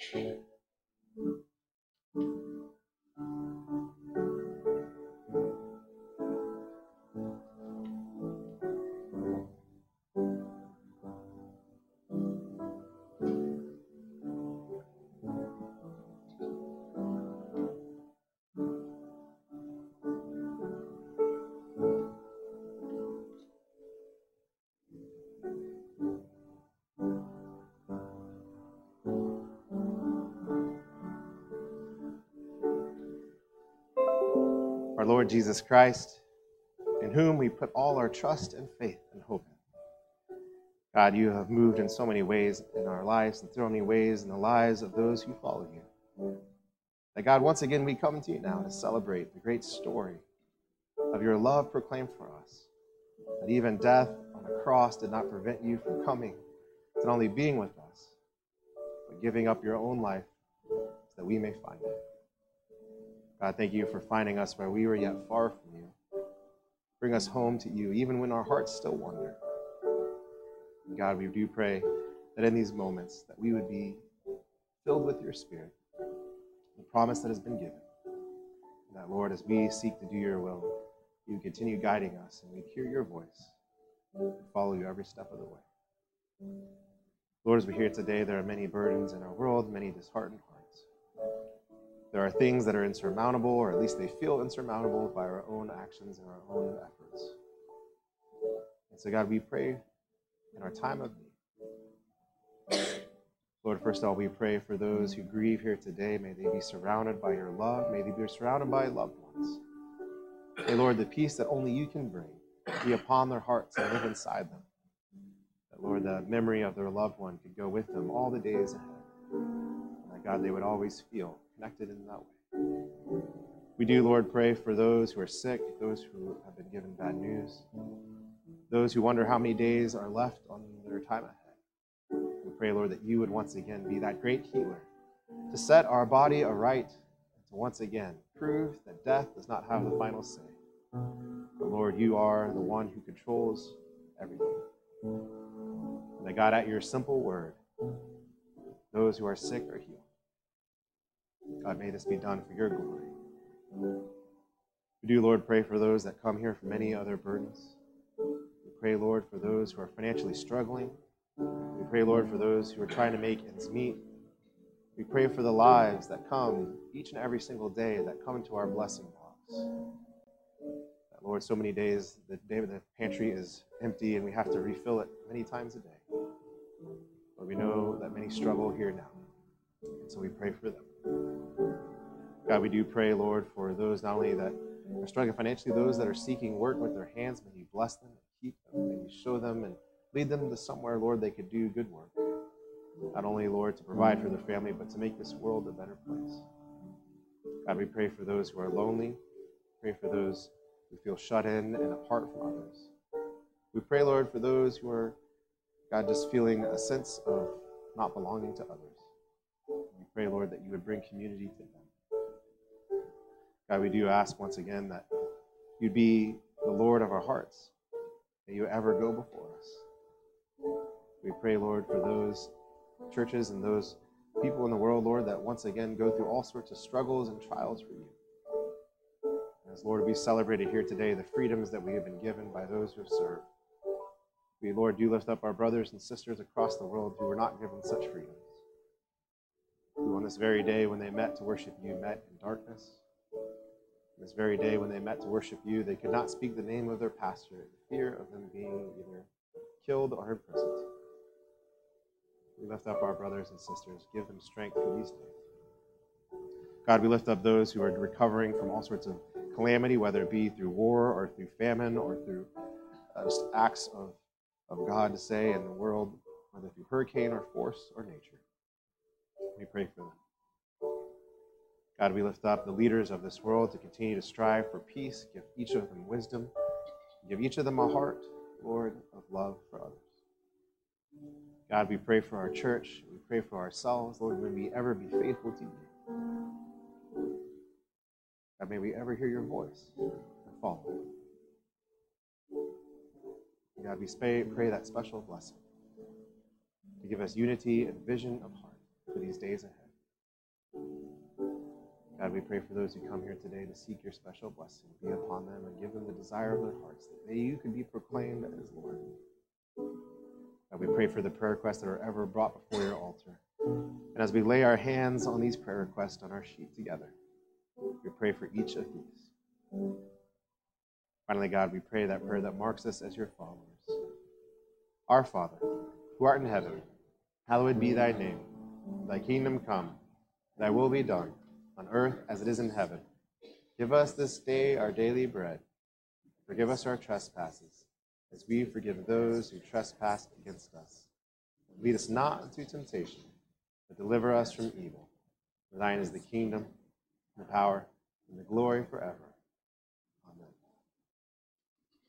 Thank you. Our Lord Jesus Christ, in whom we put all our trust and faith and hope. God, you have moved in so many ways in our lives and so many ways in the lives of those who follow you. That God, once again, we come to you now to celebrate the great story of your love proclaimed for us. That even death on the cross did not prevent you from coming, not only being with us, but giving up your own life so that we may find it. God, thank you for finding us where we were yet far from you. Bring us home to you, even when our hearts still wander. And God, we do pray that in these moments that we would be filled with your Spirit, the promise that has been given. And that, Lord, as we seek to do your will, you continue guiding us and we hear your voice and follow you every step of the way. Lord, as we hear today, there are many burdens in our world, many disheartened hearts. There are things that are insurmountable, or at least they feel insurmountable by our own actions and our own efforts. And so, God, we pray in our time of need. Lord, first of all, we pray for those who grieve here today. May they be surrounded by your love. May they be surrounded by loved ones. May, Lord, the peace that only you can bring be upon their hearts and live inside them. That, Lord, the memory of their loved one could go with them all the days ahead. And that, God, they would always feel connected in that way. We do, Lord, pray for those who are sick, those who have been given bad news, those who wonder how many days are left on their time ahead. We pray, Lord, that you would once again be that great healer to set our body aright and to once again prove that death does not have the final say. But Lord, you are the one who controls everything. And that God, at your simple word, those who are sick are healed. God, may this be done for your glory. We do, Lord, pray for those that come here for many other burdens. We pray, Lord, for those who are financially struggling. We pray, Lord, for those who are trying to make ends meet. We pray for the lives that come each and every single day that come into our blessing box. Lord, so many days the day the pantry is empty and we have to refill it many times a day. But we know that many struggle here now. And so we pray for them. God, we do pray, Lord, for those not only that are struggling financially, those that are seeking work with their hands. May you bless them and keep them. May you show them and lead them to somewhere, Lord, they could do good work. Not only, Lord, to provide for their family, but to make this world a better place. God, we pray for those who are lonely. Pray for those who feel shut in and apart from others. We pray, Lord, for those who are, God, just feeling a sense of not belonging to others. We pray, Lord, that you would bring community to them. God, we do ask once again that you'd be the Lord of our hearts, that you ever go before us. We pray, Lord, for those churches and those people in the world, Lord, that once again go through all sorts of struggles and trials for you. As Lord, we celebrated here today the freedoms that we have been given by those who have served. We, Lord, do lift up our brothers and sisters across the world who were not given such freedoms. Who on this very day when they met to worship you met in darkness. This very day when they met to worship you, they could not speak the name of their pastor in fear of them being either killed or imprisoned. We lift up our brothers and sisters. Give them strength for these days. God, we lift up those who are recovering from all sorts of calamity, whether it be through war or through famine or through uh, just acts of, of God to say in the world, whether through hurricane or force or nature. We pray for them. God, we lift up the leaders of this world to continue to strive for peace. Give each of them wisdom. Give each of them a heart, Lord, of love for others. God, we pray for our church. We pray for ourselves. Lord, may we ever be faithful to you. God, may we ever hear your voice and follow. God, we pray that special blessing to give us unity and vision of heart for these days ahead. God, we pray for those who come here today to seek your special blessing. Be upon them and give them the desire of their hearts that they, you could be proclaimed as Lord. God, we pray for the prayer requests that are ever brought before your altar. And as we lay our hands on these prayer requests on our sheet together, we pray for each of these. Finally, God, we pray that prayer that marks us as your followers. Our Father, who art in heaven, hallowed be thy name. Thy kingdom come, thy will be done, on earth as it is in heaven. Give us this day our daily bread. Forgive us our trespasses, as we forgive those who trespass against us. Lead us not into temptation, but deliver us from evil. For thine is the kingdom, and the power, and the glory forever.